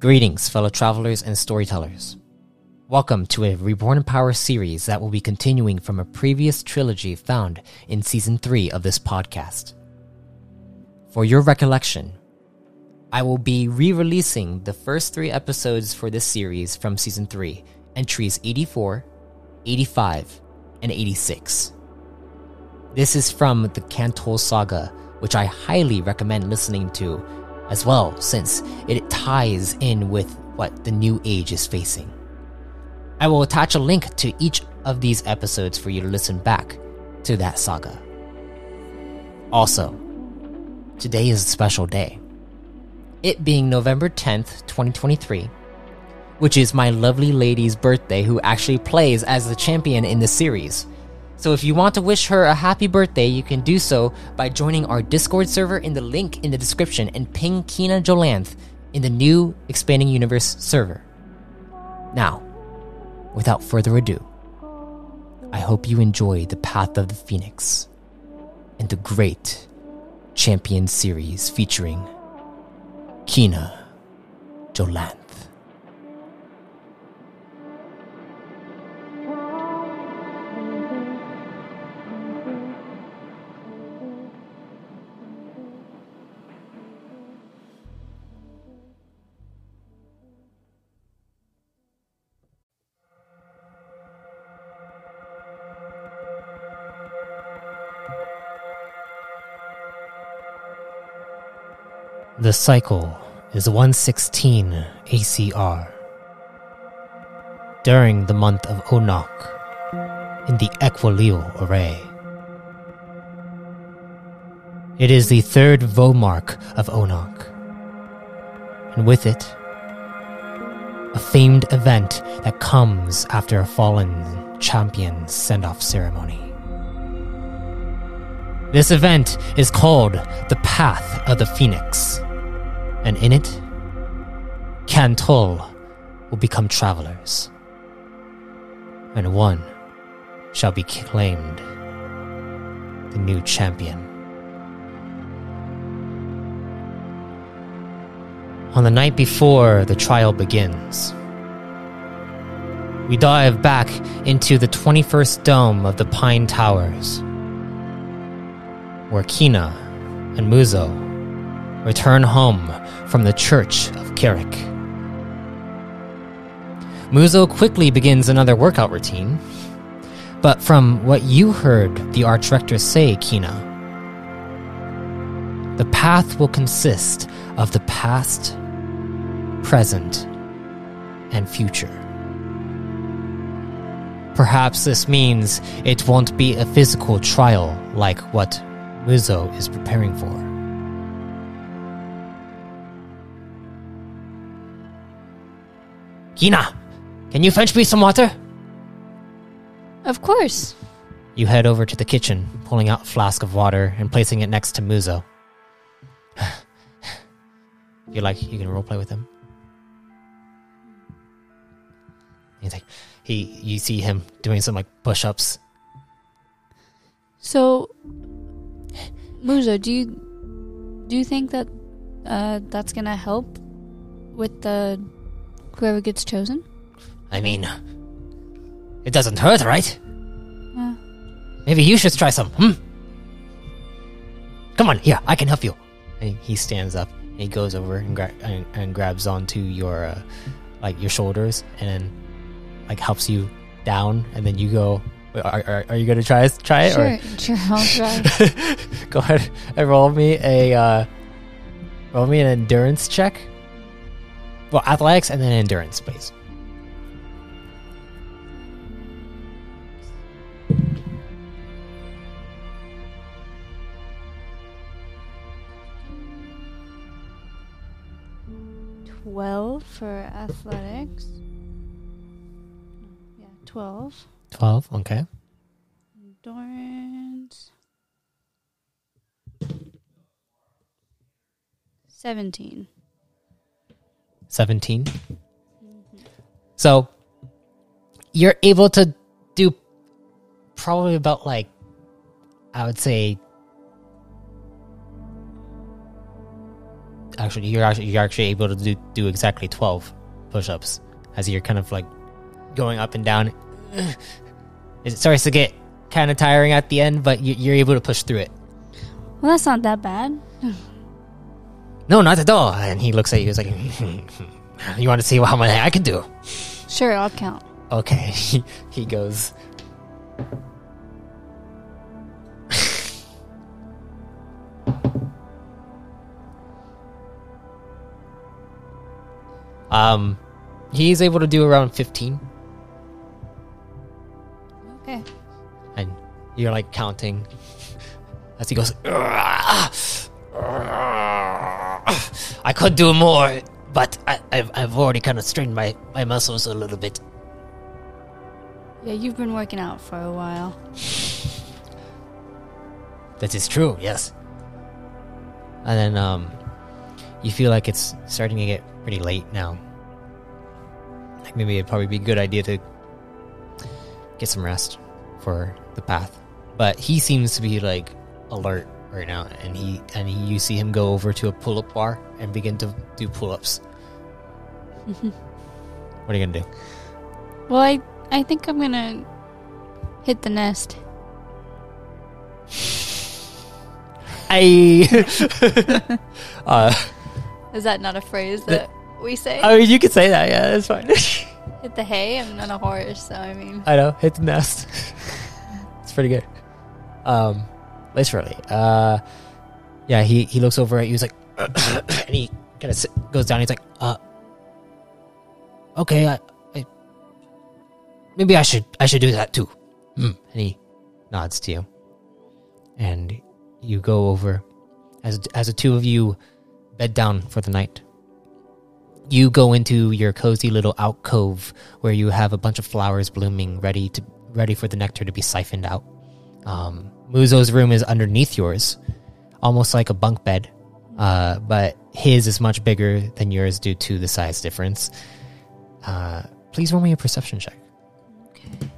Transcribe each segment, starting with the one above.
Greetings, fellow travelers and storytellers. Welcome to a Reborn in Power series that will be continuing from a previous trilogy found in Season 3 of this podcast. For your recollection, I will be re releasing the first three episodes for this series from Season 3, entries 84, 85, and 86. This is from the Cantol Saga, which I highly recommend listening to as well, since it ties in with what the new age is facing. I will attach a link to each of these episodes for you to listen back to that saga. Also, today is a special day. It being November 10th, 2023, which is my lovely lady's birthday who actually plays as the champion in the series. So if you want to wish her a happy birthday, you can do so by joining our Discord server in the link in the description and ping Kinna Jolanth in the new Expanding Universe server. Now, without further ado, I hope you enjoy the Path of the Phoenix and the great Champion series featuring Kinna Jolanth. The cycle is 116 ACR. During the month of Onok, in the Equilial array. It is the third Vomark of Onok, and with it, a famed event that comes after a fallen champion's send off ceremony. This event is called the Path of the Phoenix and in it, Cantol will become travelers, and one shall be claimed the new champion. On the night before the trial begins, we dive back into the 21st dome of the Pine Towers, where Kinna and Muzzo return home from the Church of Carrick. Muzzo quickly begins another workout routine, but from what you heard the Archrector say, Kinna, the path will consist of the past, present, and future. Perhaps this means it won't be a physical trial like what Muzzo is preparing for. Kinna, can you fetch me some water? Of course. You head over to the kitchen, pulling out a flask of water and placing it next to Muzzo. you like you can roleplay with him? He's like he you see him doing some like push ups. So Muzzo, do you do you think that uh, that's gonna help with the Whoever gets chosen? I mean, it doesn't hurt, right? Yeah. Maybe you should try some, hmm? Come on, here, I can help you. And he stands up. And he goes over and, gra- and, and grabs onto your, uh, like, your shoulders and, like, helps you down. And then you go, are, are, are you going to try, try it? Sure, or? sure, I'll try. go ahead and roll me a, uh, roll me an endurance check. Well, athletics and then endurance, please. Twelve for athletics. Yeah, twelve. Twelve. Okay. Endurance. Seventeen. 17. So you're able to do probably about like, I would say, actually, you're actually, you're actually able to do, do exactly 12 push ups as you're kind of like going up and down. It starts to get kind of tiring at the end, but you- you're able to push through it. Well, that's not that bad. No, not at all. And he looks at you. He's like, "You want to see how much I can do?" Sure, I'll count. Okay, he, he goes. um, he's able to do around fifteen, Okay. and you're like counting as he goes. I could do more, but I, I've I've already kind of strained my my muscles a little bit. Yeah, you've been working out for a while. That is true, yes. And then um you feel like it's starting to get pretty late now. Like maybe it'd probably be a good idea to get some rest for the path. But he seems to be like alert right now and he and he, you see him go over to a pull-up bar and begin to do pull-ups. what are you going to do? Well, I I think I'm gonna hit the nest. I uh Is that not a phrase that we say? I mean you could say that, yeah, that's fine. hit the hay. I'm not a horse, so I mean. I know, hit the nest. it's pretty good. Um, literally. Uh, yeah, he he looks over at you. He's like, and he kind of goes down. He's like, uh, okay, I, I, maybe I should I should do that too. Hmm. And he nods to you, and you go over as as the two of you bed down for the night you go into your cozy little alcove where you have a bunch of flowers blooming ready to ready for the nectar to be siphoned out um, Muzzo's room is underneath yours almost like a bunk bed uh, but his is much bigger than yours due to the size difference uh, please roll me a perception check Okay.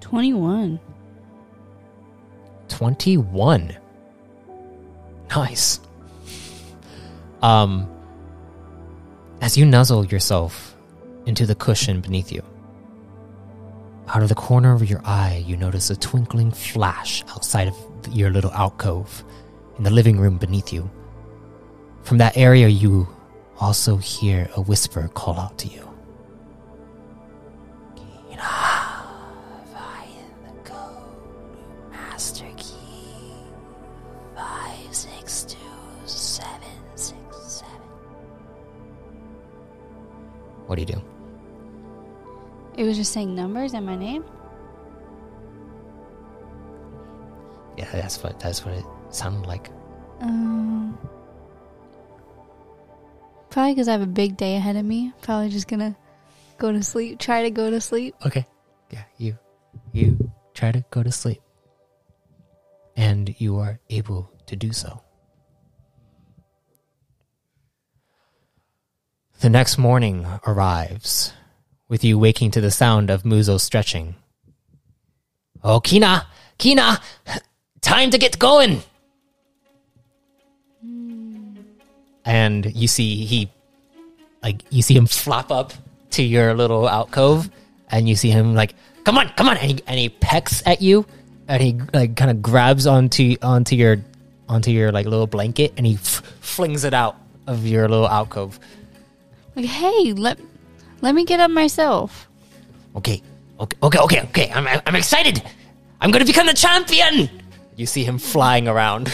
Twenty-one. 21 nice um as you nuzzle yourself into the cushion beneath you. Out of the corner of your eye you notice a twinkling flash outside of your little alcove in the living room beneath you. From that area you also hear a whisper call out to you. Kinna, find the code master What do you do? It was just saying numbers and my name. Yeah, that's what that's what it sounded like. Um, probably because I have a big day ahead of me. Probably just gonna go to sleep. Try to go to sleep. Okay. Yeah, you you try to go to sleep. And you are able to do so. The next morning arrives, with you waking to the sound of Muzzo stretching. Oh, Kinna! Kinna! Time to get going! And you see he, like, you see him flop up to your little alcove, and you see him, like, come on, come on! And he, and he pecks at you, and he, like, kind of grabs onto, onto your, onto your, like, little blanket, and he f- flings it out of your little alcove. Like, hey, let let me get up myself. Okay, okay, okay, okay, okay. I'm I'm excited. I'm gonna become the champion! You see him flying around.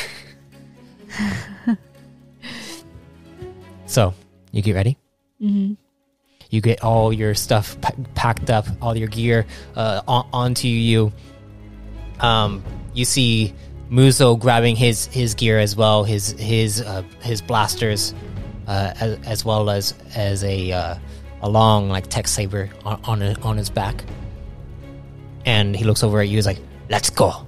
so, you get ready? Mm-hmm. You get all your stuff pa- packed up, all your gear uh, on- onto you. Um, you see Muzzo grabbing his his gear as well, his his uh, his blasters, uh, as, as well as as a uh, a long like tech saber on on, a, on his back. And he looks over at you. He's like, "Let's go."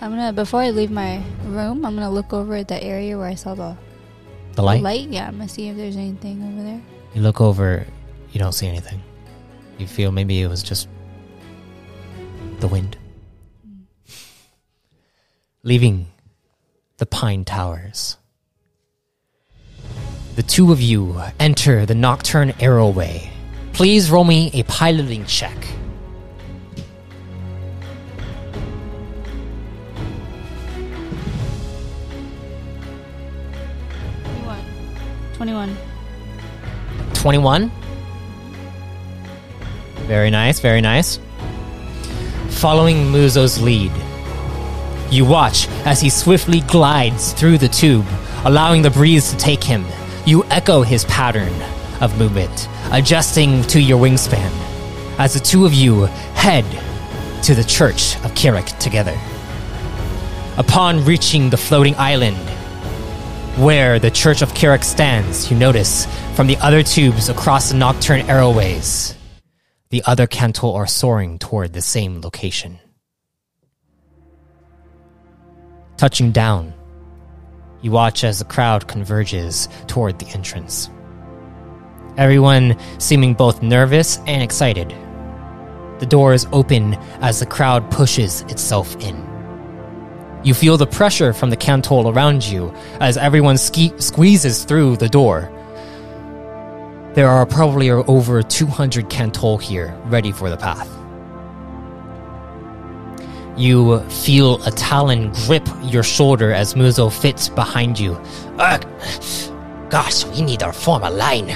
I'm gonna before I leave my room, I'm gonna look over at the area where I saw the The light. light. Yeah, I'm gonna see if there's anything over there. You look over. You don't see anything. You feel maybe it was just the wind. Leaving the Pine Towers. The two of you enter the Nocturne Arrowway. Please roll me a piloting check. Twenty-one. Twenty-one. 21. Very nice, very nice. Following Muzzo's lead, you watch as he swiftly glides through the tube, allowing the breeze to take him. You echo his pattern of movement, adjusting to your wingspan, as the two of you head to the Church of Kirik together. Upon reaching the floating island, where the Church of Kirik stands, you notice from the other tubes across the nocturne arrowways, the other Cantol are soaring toward the same location. Touching down, you watch as the crowd converges toward the entrance. Everyone seeming both nervous and excited. The doors open as the crowd pushes itself in. You feel the pressure from the cantol around you as everyone ske- squeezes through the door. There are probably over 200 cantol here, ready for the path. You feel a talon grip your shoulder as Muzzo fits behind you. Ugh, gosh, we need to form a line.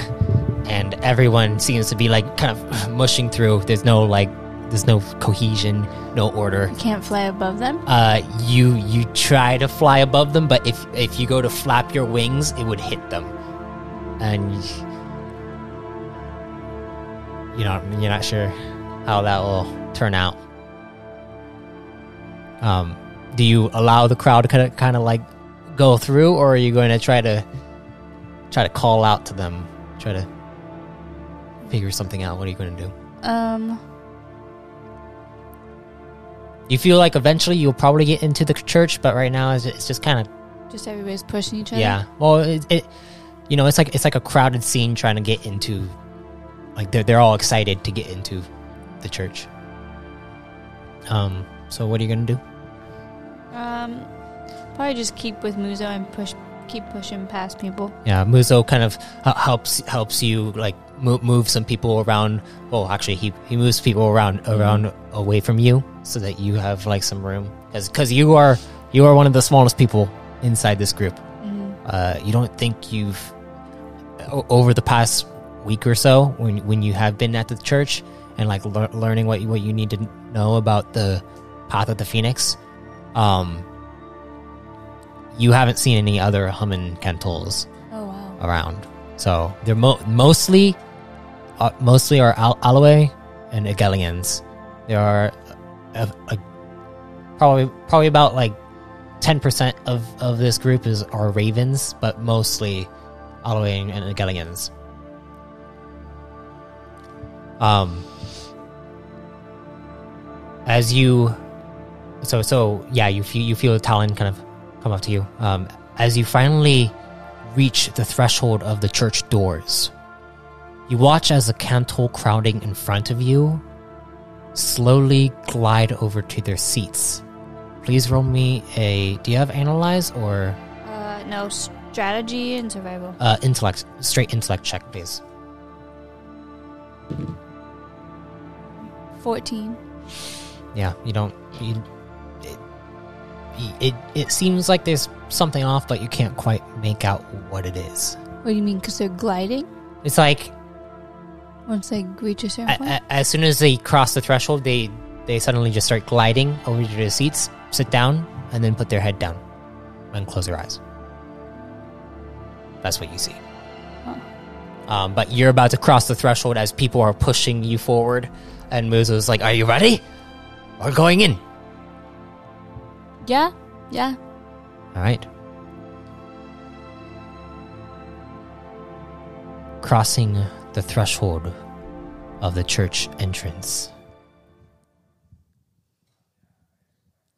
And everyone seems to be like kind of mushing through. There's no like, there's no cohesion, no order Can't fly above them. uh, you you try to fly above them, but if if you go to flap your wings, it would hit them, and you know you're not sure how that will turn out. Um, do you allow the crowd to kind of kind of like go through, or are you going to try to try to call out to them, try to figure something out? What are you going to do? Um. You feel like eventually you'll probably get into the church, but right now it's it's just kind of Just everybody's pushing each other. Yeah. Well, it, it, you know, it's like it's like a crowded scene trying to get into, like they're they're all excited to get into the church. Um. So what are you gonna do? Um. Probably just keep with Muzzo and push, keep pushing past people. Yeah, Muzzo kind of h- helps helps you like move, move some people around. Well, actually, he he moves people around around away from you so that you have like some room because because you are you are one of the smallest people inside this group. Mhm. uh, you don't think you've o- over the past week or so when when you have been at the church and like lear- learning what you, what you need to know about the path of the phoenix um you haven't seen any other Hummin Cantols Oh wow. around so they're mo- mostly uh, mostly are Al- Alloy and Egelians there are a, a, probably probably about like 10% of, of this group is are ravens, but mostly Alloy and Egelians. Um, as you, so so yeah, you feel you feel the talon kind of come up to you. Um, as you finally reach the threshold of the church doors, you watch as the cantol crowding in front of you slowly glide over to their seats. Please roll me a. Do you have analyze or Uh, no strategy and survival. uh, intellect? Straight intellect check, please. Fourteen. Yeah, you don't. You, it it seems like there's something off, but you can't quite make out what it is. What do you mean? Because they're gliding It's like once they reach a certain point. as soon as they cross the threshold, they they suddenly just start gliding over to their seats, sit down, and then put their head down and close their eyes. That's what you see. Um, but you're about to cross the threshold as people are pushing you forward, and Muzzo's like, "Are you ready? We're going in." Yeah, yeah. All right. Crossing the threshold of the church entrance,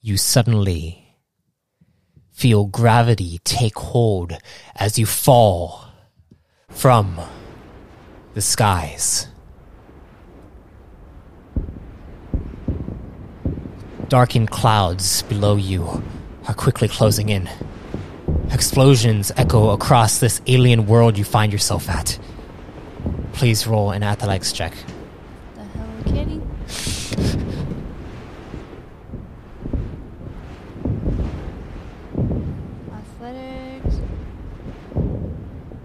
you suddenly feel gravity take hold as you fall from the skies. Darkened clouds below you are quickly closing in. Explosions echo across this alien world you find yourself at. Please roll an athletics check. The Hello Kitty. Athletics.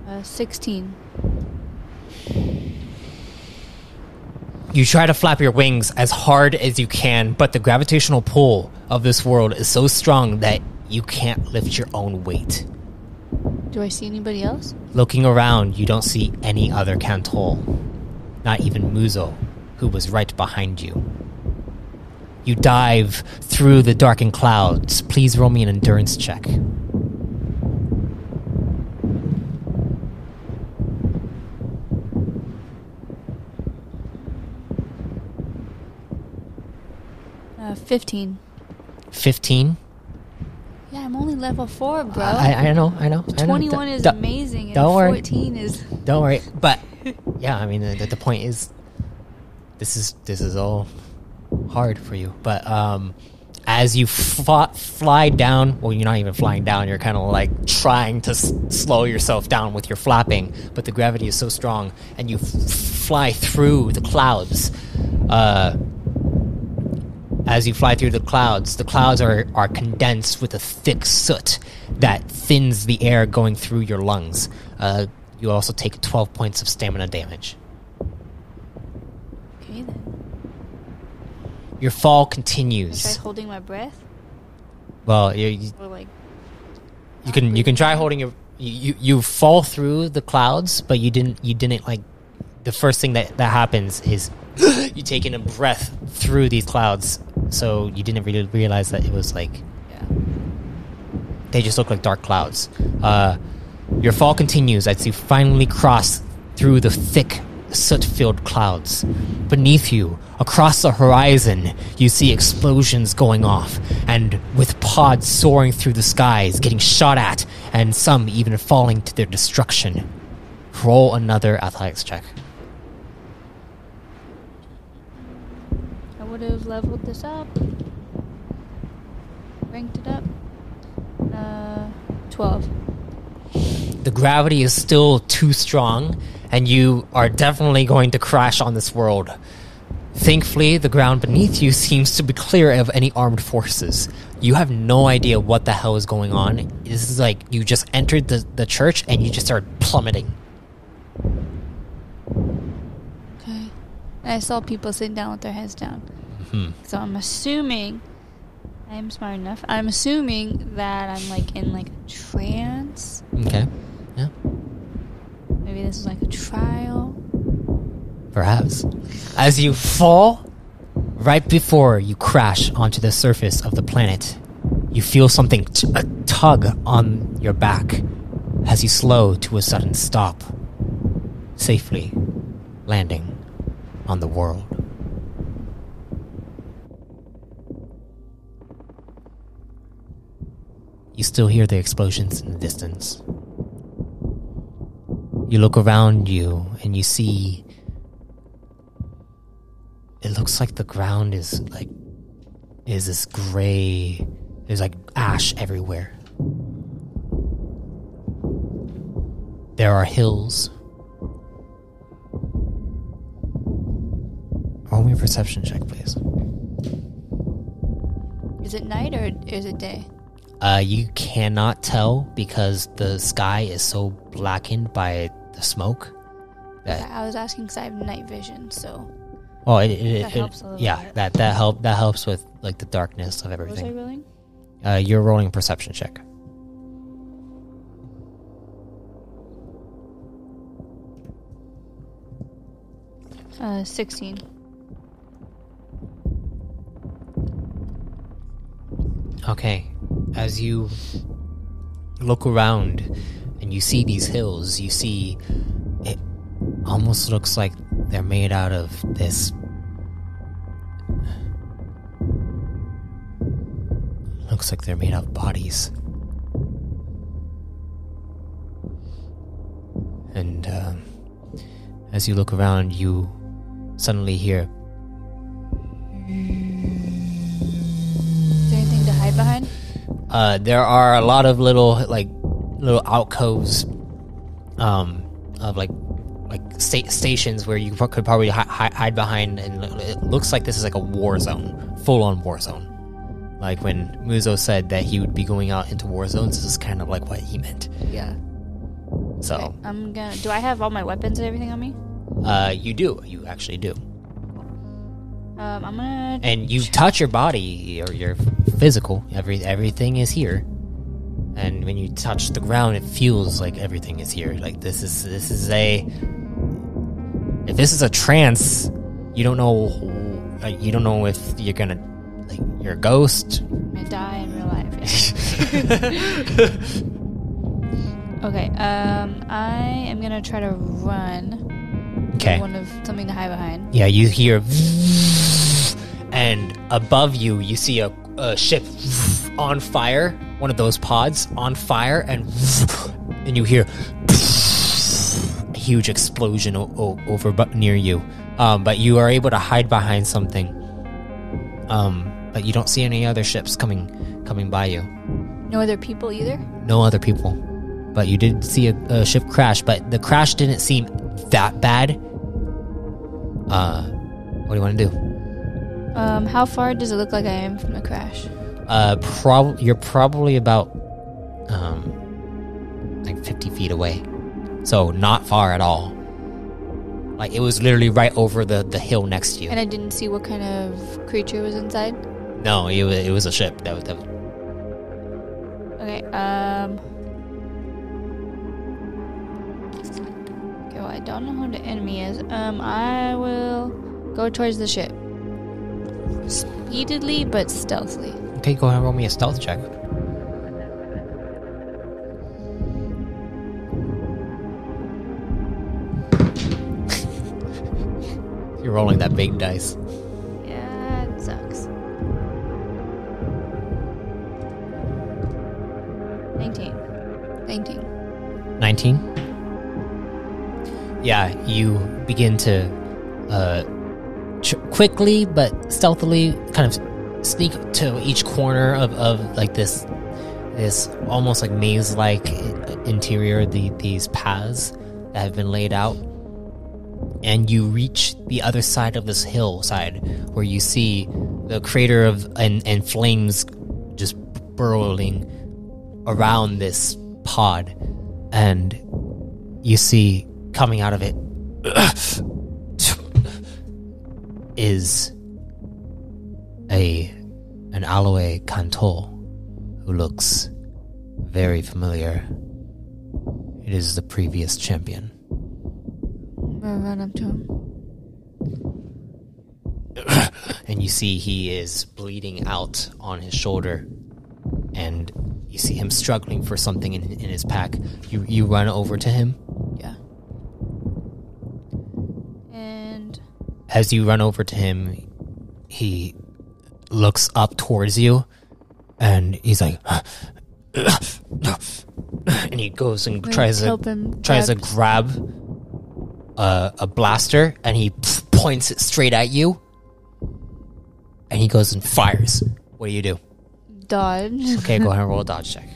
Uh, 16. You try to flap your wings as hard as you can, but the gravitational pull of this world is so strong that you can't lift your own weight. Do I see anybody else? Looking around, you don't see any other Cantol. Not even Muzzo, who was right behind you. You dive through the darkened clouds. Please roll me an endurance check. Uh, 15. 15. Yeah, I'm only level 4, bro. I, I know, I know. I know. 21 is amazing, and don't worry. 14 is. Don't worry. But yeah, I mean, the, the point is, this is this is all hard for you. But um, as you fly, fly down, well, you're not even flying down. You're kind of like trying to s- slow yourself down with your flapping, but the gravity is so strong, and you f- fly through the clouds. Uh, as you fly through the clouds, the clouds are, are condensed with a thick soot that thins the air going through your lungs. Uh, you also take 12 points of stamina damage. Okay, then. Your fall continues. Try holding my breath? Well, you, you, Or, like. you can you can try holding your you, you you fall through the clouds, but you didn't you didn't like the first thing that that happens is you take in a breath through these clouds, so you didn't really realize that it was like Yeah. they just look like dark clouds. Uh, your fall continues as you finally cross through the thick, soot filled clouds. Beneath you, across the horizon, you see explosions going off, and with pods soaring through the skies, getting shot at, and some even falling to their destruction. Roll another athletics check. I would have leveled this up. Ranked it up. Uh, 12. the gravity is still too strong, and you are definitely going to crash on this world. Thankfully, the ground beneath you seems to be clear of any armed forces. You have no idea what the hell is going on. This is like you just entered the, the church and you just started plummeting. Okay. I saw people sitting down with their heads down. Hmm. So I'm assuming. I am smart enough. I'm assuming that I'm like in like a trance. Okay. Yeah. Maybe this is like a trial. Perhaps. As you fall, right before you crash onto the surface of the planet, you feel something t- a tug on your back as you slow to a sudden stop, safely landing on the world. You still hear the explosions in the distance. You look around you and you see it looks like the ground is like is this gray there's like ash everywhere there are hills roll me a perception check please Is it night or is it day? Uh, you cannot tell because the sky is so blackened by the smoke that I was asking because I have night vision, so Oh, it, it, That it- helps a little yeah, bit. that that help that helps with like the darkness of What was I everything. rolling? Uh, you're rolling a perception check. Uh, 16. Okay, as you look around and you see these hills, you see it almost looks like they're made out of this. Looks like they're made out of bodies. And um, as you look around, you suddenly hear Uh, there are a lot of little like little alcoves, um, of like like sta- stations where you could probably hi- hi- hide behind, and it looks like this is like a war zone, full on war zone. Like when Muzzo said that he would be going out into war zones, this is kind of like what he meant. Yeah. So, Okay, I'm gonna. Do I have all my weapons and everything on me? uh, you do, you actually do, Um, I'm gonna. and you touch your body or your physical. Every everything is here. and when you touch the ground, it feels like everything is here. Like this is this is a if this is a trance, you don't know like, you don't know if you're gonna like you're a ghost. Die in real life. okay. Um, I am gonna try to run. Okay. One of something to hide behind. Yeah, you hear and above you you see a, a ship on fire, one of those pods on fire, and and you hear a huge explosion o- over bu- near you. Um, but you are able to hide behind something. Um, but you don't see any other ships coming coming by you. No other people either. No other people. But you did see a, a ship crash, but the crash didn't seem that bad. Uh, what do you want to do? Um, how far does it look like I am from the crash? Uh, prob- you're probably about um, like 50 feet away, so not far at all. Like it was literally right over the the hill next to you. And I didn't see what kind of creature was inside. no, it was, it was a ship. That was, that was Okay. Um. Okay. Well, I don't know who the enemy is. Um, I will go towards the ship. Speedily but stealthily. okay. Go ahead and roll me a stealth check. You're rolling that big dice. Yeah, it sucks. 19. 19. 19 yeah you begin to uh ch- quickly but stealthily kind of sneak to each corner of, of like this this almost like maze like interior the these paths that have been laid out. And you reach the other side of this hillside where you see the crater of and, and flames just burrowing around this pod. And you see coming out of it is a an Alloy cantol who looks very familiar. It is the previous champion. Gonna run up to him. and you see he is bleeding out on his shoulder and you see him struggling for something in, in his pack. You you run over to him Yeah. And as you run over to him he looks up towards you and he's like and he goes and tries to tries to grab- grab a, a blaster and he points it straight at you and he goes and fires what do you do dodge. Okay, go ahead and roll a dodge check.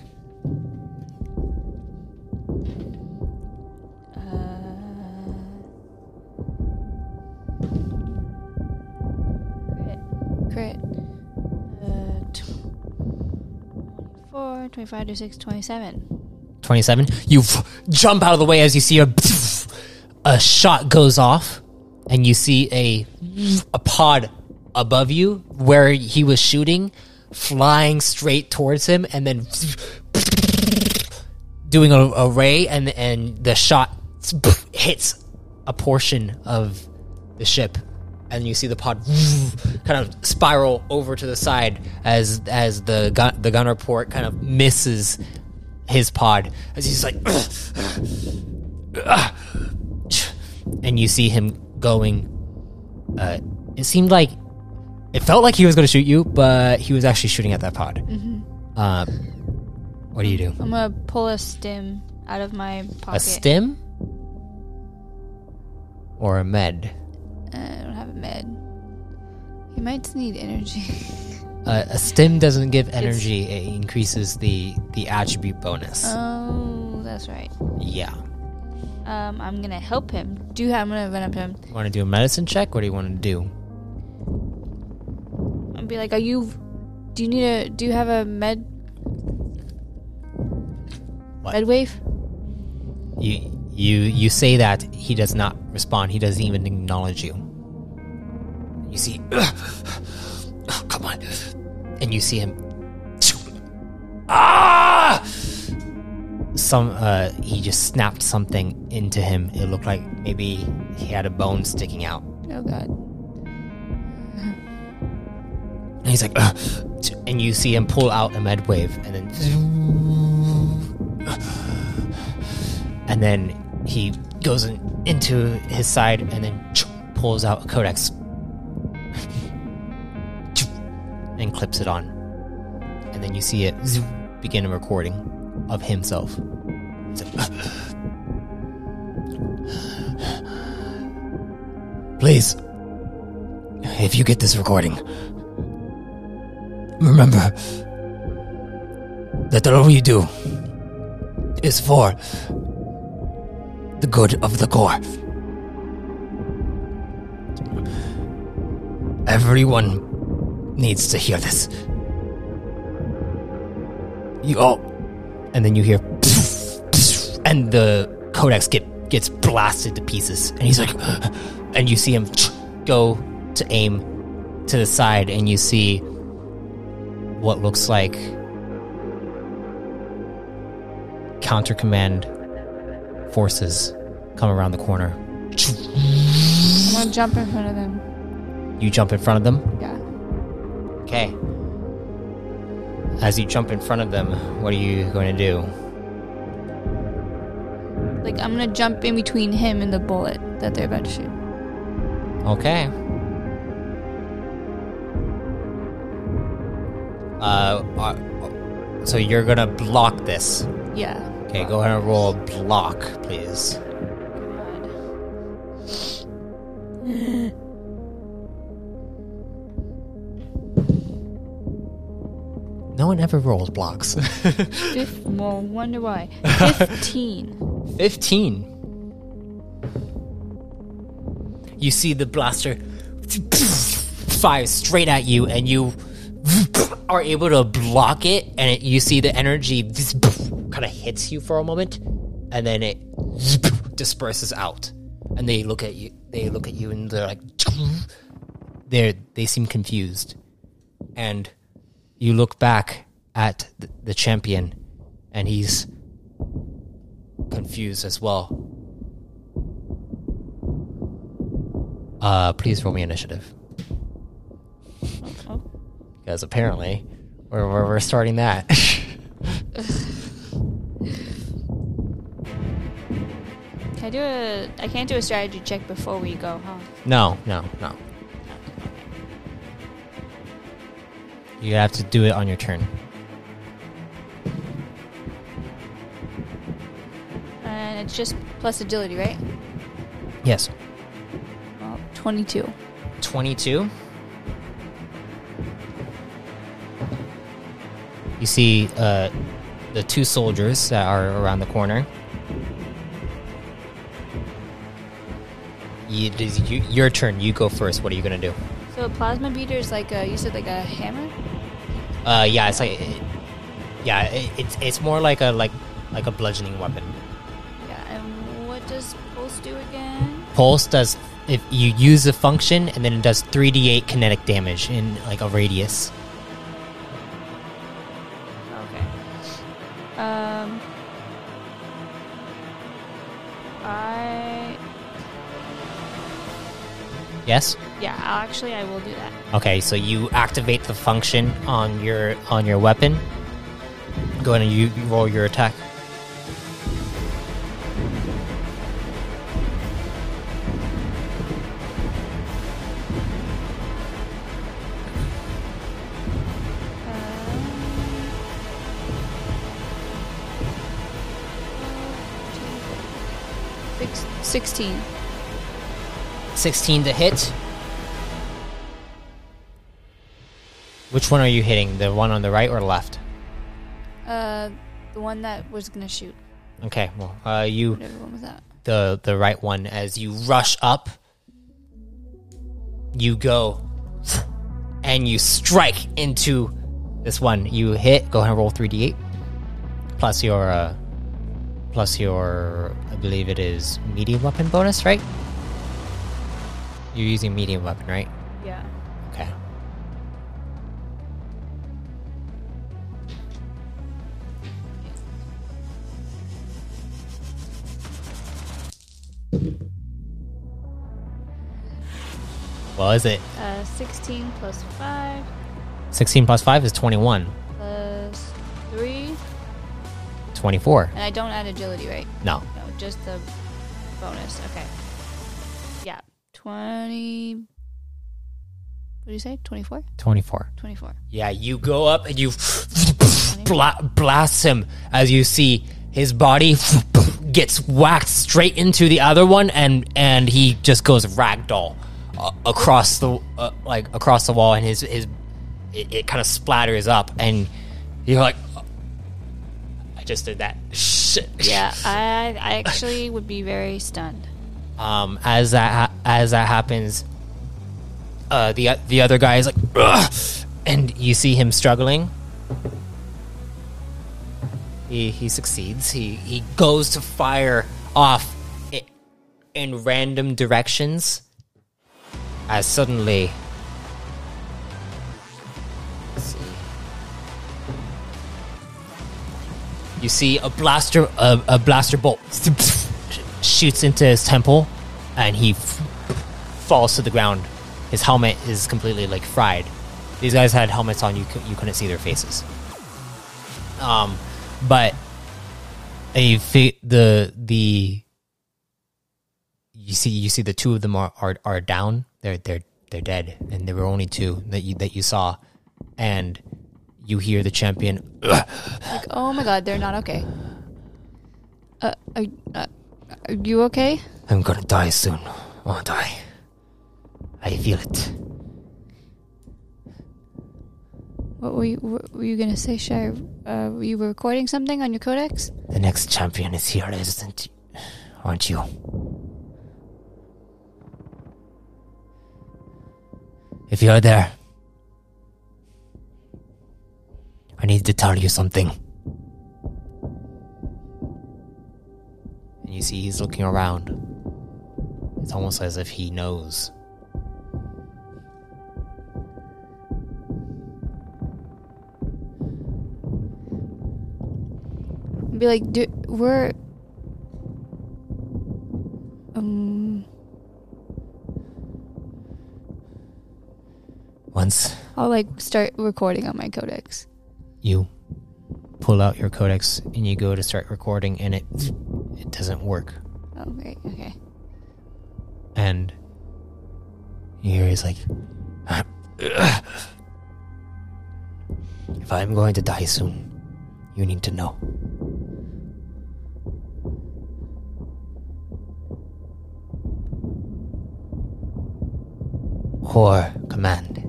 24, 25, 26, 27. 27. You jump out of the way as you see a, a shot goes off and you see a a pod above you where he was shooting, flying straight towards him, and then doing a, a ray, and and the shot hits a portion of the ship, and you see the pod kind of spiral over to the side as as the gun, the gunner port kind of misses his pod as he's like, and you see him going. Uh, it seemed like it felt like he was going to shoot you, but he was actually shooting at that pod. Uh, what do you do? I'm gonna pull a stim out of my pocket. A stim or a med? Uh, I don't have a med. He might need energy. Uh, a stim doesn't give energy; it increases the the attribute bonus. oh, that's right. yeah. Um, I'm gonna help him. Do you? I'm gonna run up to him Want to do a medicine check? What do you want to do? and be like, "Are you? Do you need a? Do you have a med? What? Med wave? You you you say that he does not respond. He doesn't even acknowledge you. You see, oh, come on, and you see him. Ah! Some uh, he just snapped something into him. It looked like maybe he had a bone sticking out. Oh God. And he's like, "Ugh." and you see him pull out a med wave, and then, and then he goes in, into his side, and then pulls out a codex, and clips it on, and then you see it begin a recording of himself. Like, Please, if you get this recording, remember that all you do is for the good of the core. Everyone needs to hear this. You all, and then you hear, and the codex get gets blasted to pieces, and he's like, and you see him go to aim to the side, and you see what looks like counter command forces come around the corner. I'm gonna jump in front of them. You jump in front of them. Yeah. Okay. As you jump in front of them, what are you going to do? Like I'm gonna jump in between him and the bullet that they're about to shoot. Okay. Uh, uh, so you're gonna block this. Yeah. Okay, go ahead and roll a block, please. No one ever rolls blocks. Fif- well, wonder why. Fifteen. 15. You see the blaster fire straight at you, and you are able to block it, and it, you see the energy kind of hits you for a moment, and then it disperses out. And they look at you. They look at you, and they're like, they they seem confused, and you look back at the, the champion, and he's confused as well. Uh, please roll me initiative. Because apparently, we're, we're, we're starting that. Can I do a? I can't do a strategy check before we go, huh? no, no, no. You have to do it on your turn. And it's just plus agility, right? Yes. Well, twenty-two. 22. You see uh, the two soldiers that are around the corner. You, it is you, your turn. You go first. What are you gonna do? So a plasma beater is like a. You said like a hammer. Uh, yeah, it's like, yeah, it, it's it's more like a like like a bludgeoning weapon. Yeah. And what does pulse do again? Pulse does if you use the function and then it does 3d8 kinetic damage in like a radius. Yes. yeah. I'll, actually, I will do that. Okay, so you activate the function on your on your weapon. Go ahead and you, you roll your attack. Uh, six, 16. 16 to hit. Which one are you hitting? The one on the right or left? Uh, the one that was gonna shoot. Okay, well, uh, you Whatever one was that? the the right one as you rush up. You go and you strike into this one. You hit. Go ahead and roll three d eight plus your uh, plus your I believe it is medium weapon bonus, right? You're using medium weapon, right? Yeah. Okay. What is it? Uh, 16 plus 5 16 plus 5 is 21. plus 3. 24. And I don't add agility, right? No. No, just the bonus. Okay. Yeah. 20. What do you say? 24? 24. 24. Yeah, you go up and you bla- blast him as you see his body gets whacked straight into the other one and and he just goes ragdoll uh, across the uh, like across the wall and his his it, it kind of splatters up and you're like I just did that shit Yeah, I, I actually would be very stunned. Um, as that ha- as that happens, uh, the the other guy is like, Ugh! and you see him struggling. He he succeeds. He he goes to fire off in random directions. As suddenly, see. You see a blaster, a, a blaster bolt shoots into his temple, and he f- falls to the ground. His helmet is completely like fried. These guys had helmets on; you cou- you couldn't see their faces. Um, but a the the you see you see the two of them are, are are down. They're they're they're dead, and there were only two that you that you saw, and you hear the champion. Like, oh my god, they're not okay. Uh, are, uh, are you okay? I'm gonna die soon, won't I? I feel it. What were you, what were you gonna say, Shire? Uh, were you recording something on your codex? The next champion is here, isn't aren't you? If you're there, I need to tell you something. You see he's looking around. It's almost as if he knows. Be like, do, we're. Um, Once I'll like start recording on my codex. you pull out your codex and you go to start recording and it it doesn't work. Oh, great. Okay. and you hear he's like if i'm going to die soon you need to know core command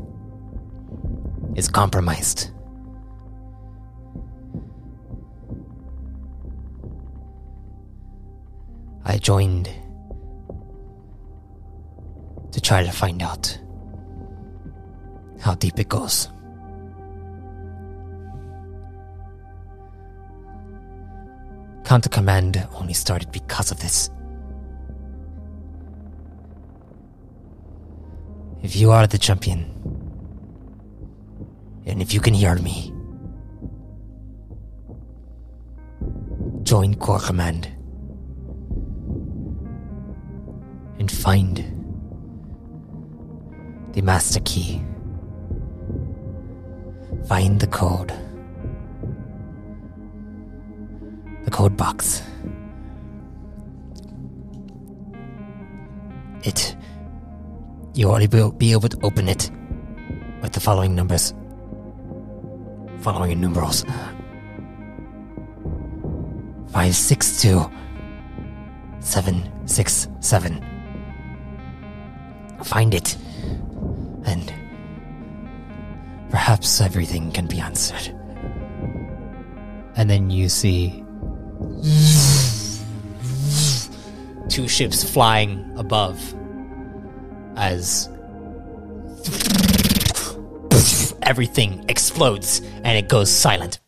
is compromised i joined to try to find out how deep it goes. Counter Command only started because of this. If you are the champion, and if you can hear me, join Core Command find the master key. Find the code. The code box. It. You already will be able to open it with the following numbers. Following numerals. 562 767. Find it. And perhaps everything can be answered. And then you see two ships flying above as everything explodes and it goes silent.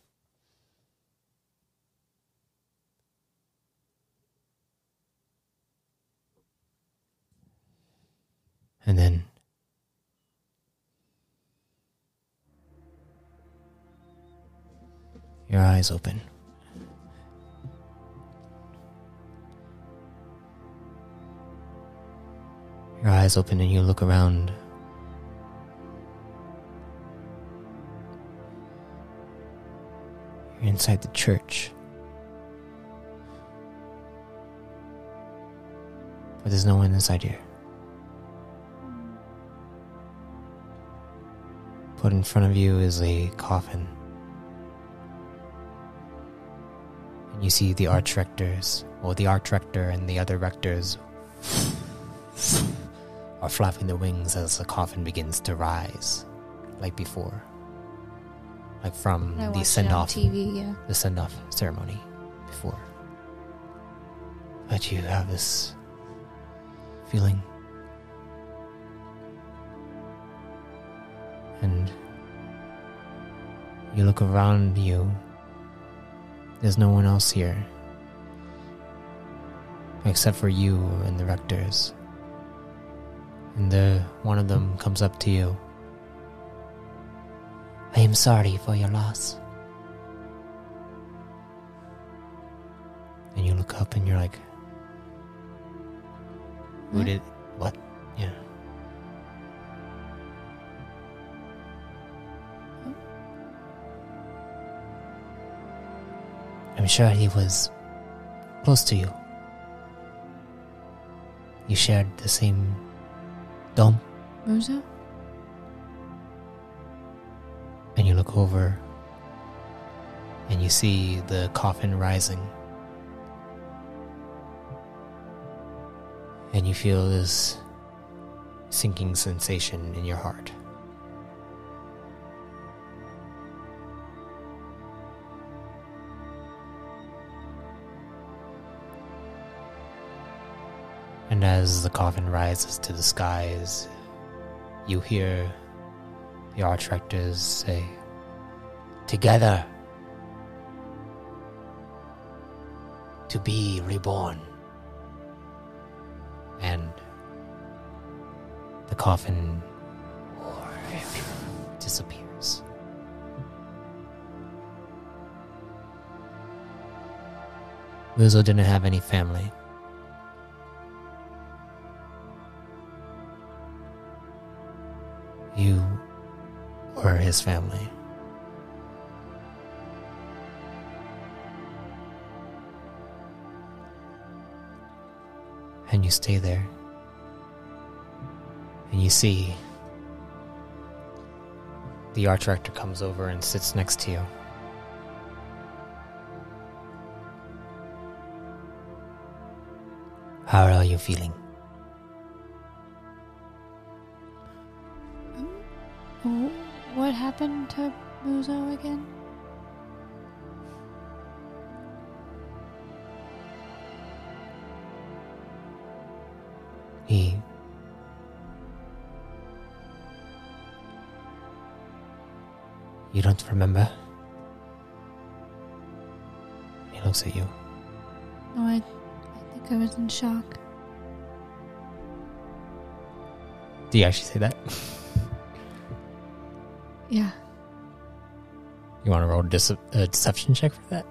Eyes open. Your eyes open and you look around. You're inside the church. But there's no one inside here. Put in front of you is a coffin. You see the arch rectors, or the arch rector and the other rectors are flapping their wings as the coffin begins to rise, like before. Like from I the send off TV, yeah. the send off ceremony before. But you have this feeling. And you look around you. There's no one else here. Except for you and the rectors. And the one of them comes up to you. I am sorry for your loss. And you look up and you're like, Who hmm? did sure he was close to you. You shared the same dome, Muzzo? and you look over and you see the coffin rising. And you feel this sinking sensation in your heart. As the coffin rises to the skies, you hear the archrectors say, Together to be reborn. And the coffin disappears. Muzzo didn't have any family. His family. And you stay there. And you see the arch rector comes over and sits next to you. How are you feeling? Happened to Muzzo again? He. You don't remember? He looks at you. No, I, I think I was in shock. Do you actually say that? Yeah. You want to roll a, dece- a deception check for that?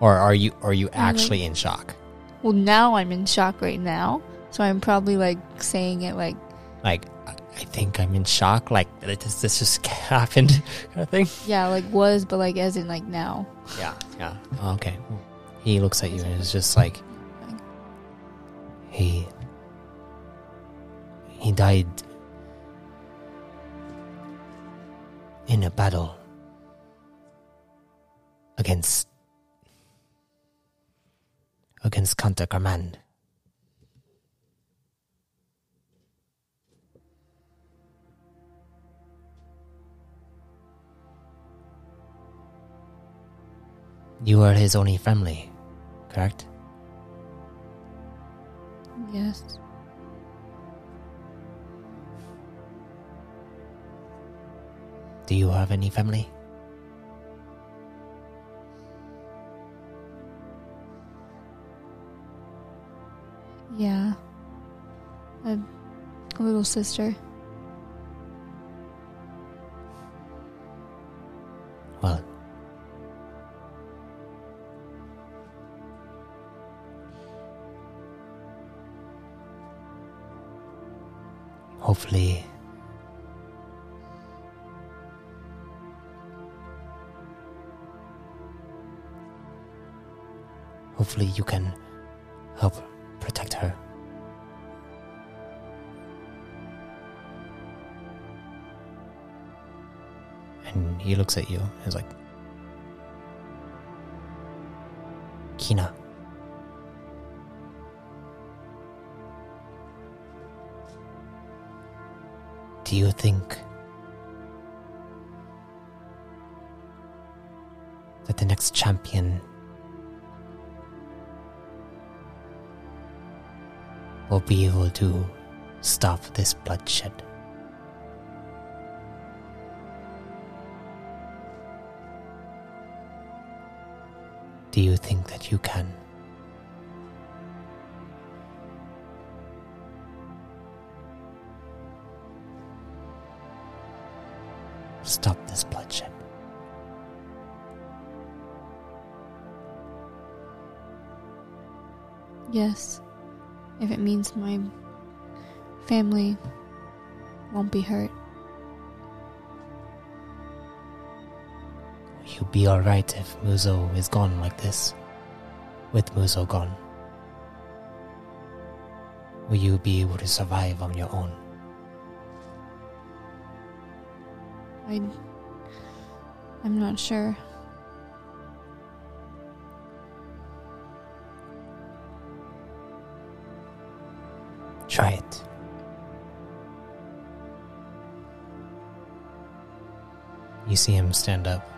Or are you are you actually in shock? Well, now I'm in shock right now, so I'm probably like saying it like Like, I I think I'm in shock. Like, this, this just happened, kind of thing. yeah, like was, but like as in like now. Yeah, yeah. Oh, okay. He looks at you and is just like, he he died battle against against Counter Command. You are his only family, correct? Yes. Do you have any family? Yeah. A, little sister. Looks at you and is like, Kinna. Do you think that the next champion will be able to stop this bloodshed? You can? Stop this bloodshed. Yes. If it means my family won't be hurt. You'll be alright if Muzzo is gone like this? With Muzzo gone? Will you be able to survive on your own? I I'm not sure. Try it. You see him stand up.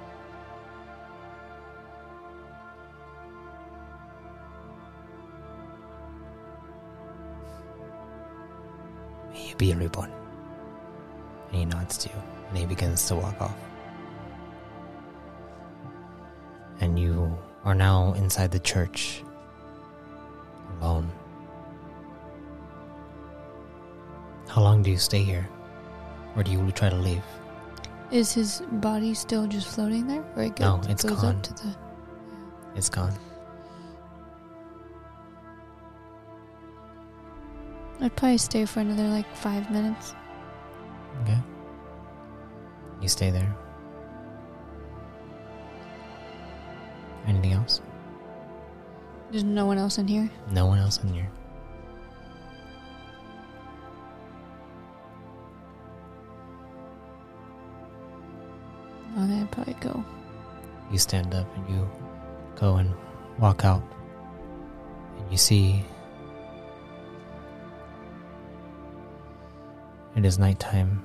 Be reborn. And he nods to you, and he begins to walk off. And you are now inside the church, alone. How long do you stay here? Or do you try to leave? Is his body still just floating there? Or it No, goes, it's goes gone. up to the It's gone. I'd probably stay for another like five minutes. Okay. You stay there. Anything else? There's no one else in here. No one else in here. Oh, then I'd probably go. You stand up and you go and walk out. And you see it is nighttime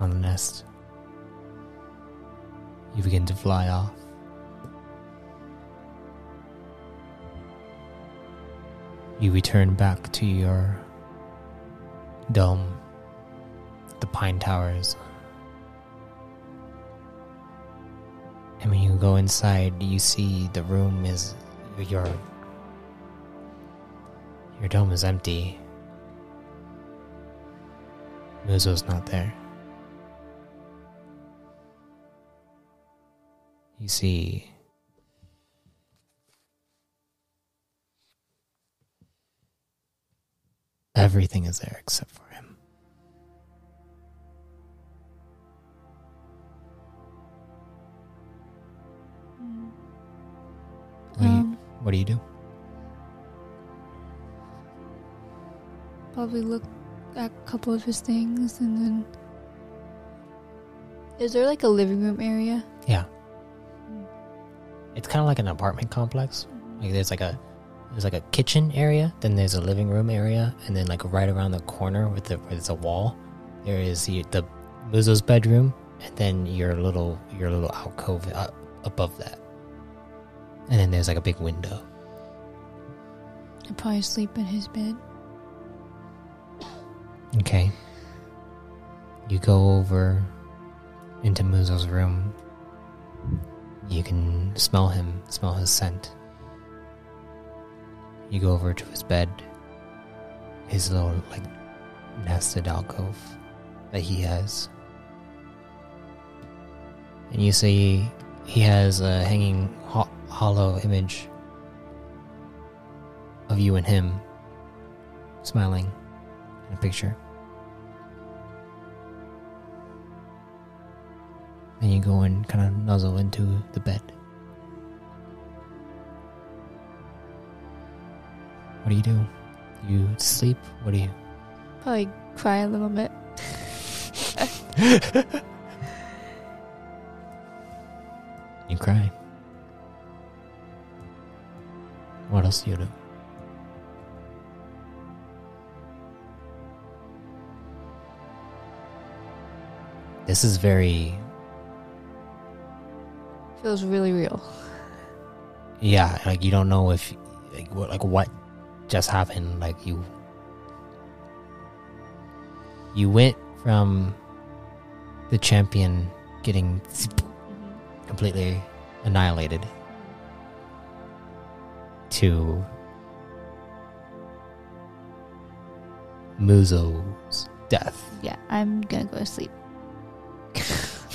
on the nest. You begin to fly off. You return back to your dome, the pine towers. And when you go inside, you see the room is your Your dome is empty. Muzzo's not there. You see everything is there except for him. What do you, Um, what do you do? probably look a couple of his things and then. Is there like a living room area? Yeah. It's kind of like an apartment complex. Like there's like a there's like a kitchen area, then there's a living room area, and then like right around the corner with the where there's a wall, there is the, the Muzzo's bedroom, and then your little your little alcove uh, above that, and then there's like a big window. I'd probably sleep in his bed. Okay. You go over into Muzzo's room. You can smell him, smell his scent. You go over to his bed, his little, like, nested alcove that he has. And you see he has a hanging ho- hollow image of you and him smiling in a picture. And you go and kind of nuzzle into the bed. What do you do? You sleep? What do you? Probably cry a little bit. You cry. What else do you do? This is very Feels really real. yeah, like you don't know if like what like what just happened. Like you you went from the champion getting mm-hmm. completely annihilated to Muzzo's death. Yeah, I'm gonna go to sleep.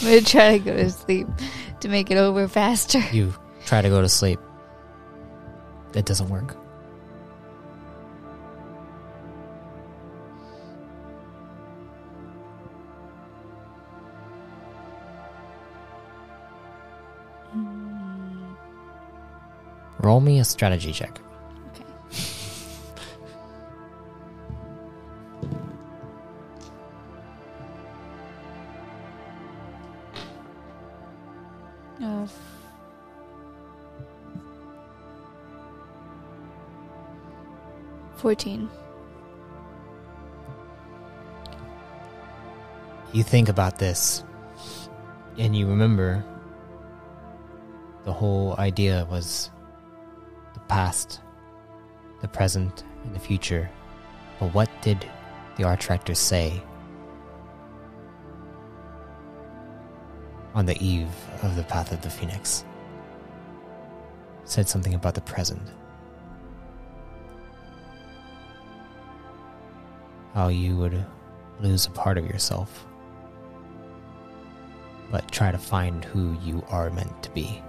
I'm gonna try to go to sleep to make it over faster. You try to go to sleep. It doesn't work. Mm. Roll me a strategy check. 14. You think about this, and you remember the whole idea was the past, the present, and the future. But what did the Archrector say on the eve of the Path of the Phoenix? Said something about the present. How you would lose a part of yourself but try to find who you are meant to be.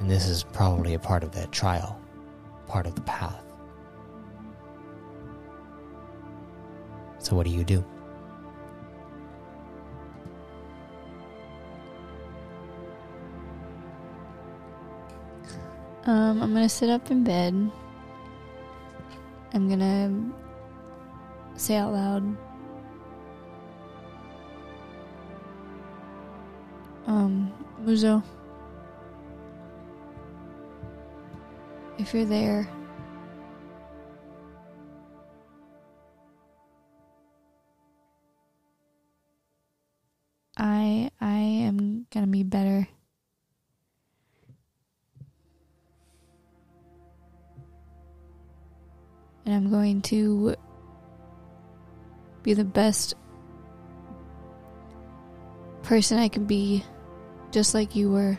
And this is probably a part of that trial, part of the path. So, what do you do? Um, I'm gonna sit up in bed. I'm gonna say out loud. Um, Muzzo. If you're there, going to be the best person I can be, just like you were.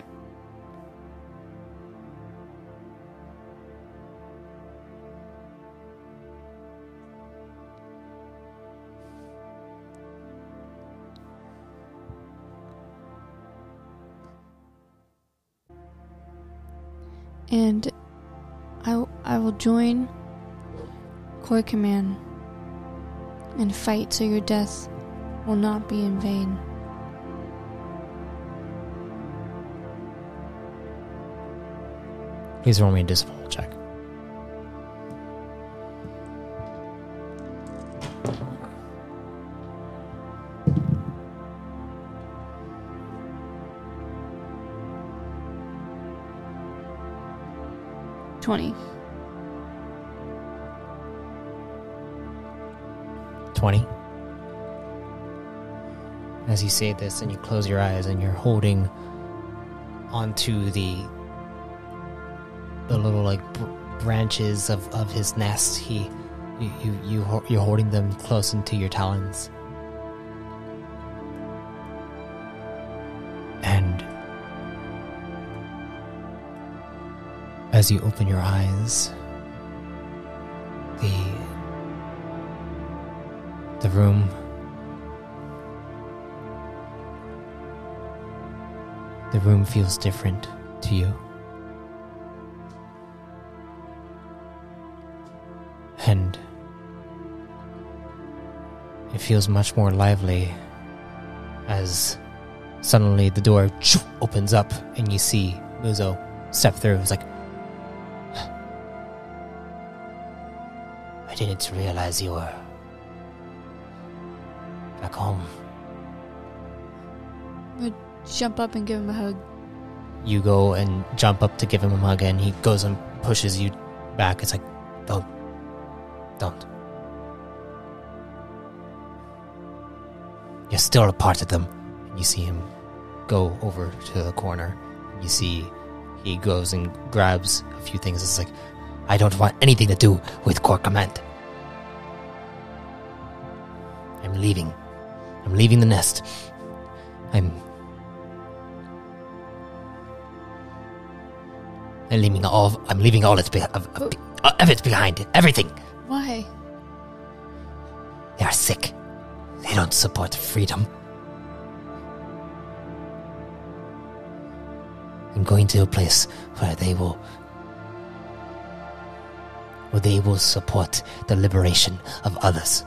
And I, I will join Command and fight so your death will not be in vain. Please roll me a discipline check. Twenty. 20. As you say this and you close your eyes and you're holding onto the the little like br- branches of, of his nest he you you, you you're holding them close into your talons and as you open your eyes the room. The room feels different to you. And it feels much more lively as suddenly the door opens up and you see Muzzo step through. It's like, I didn't realize you were Jump up and give him a hug. You go and jump up to give him a hug, and he goes and pushes you back. It's like, don't, don't. You're still a part of them. You see him go over to the corner. You see he goes and grabs a few things. It's like, I don't want anything to do with Core Command. I'm leaving. I'm leaving the nest. I'm. I'm leaving all. I'm leaving all it be, of, of, of it behind. Everything. Why? They are sick. They don't support freedom. I'm going to a place where they will. where they will support the liberation of others.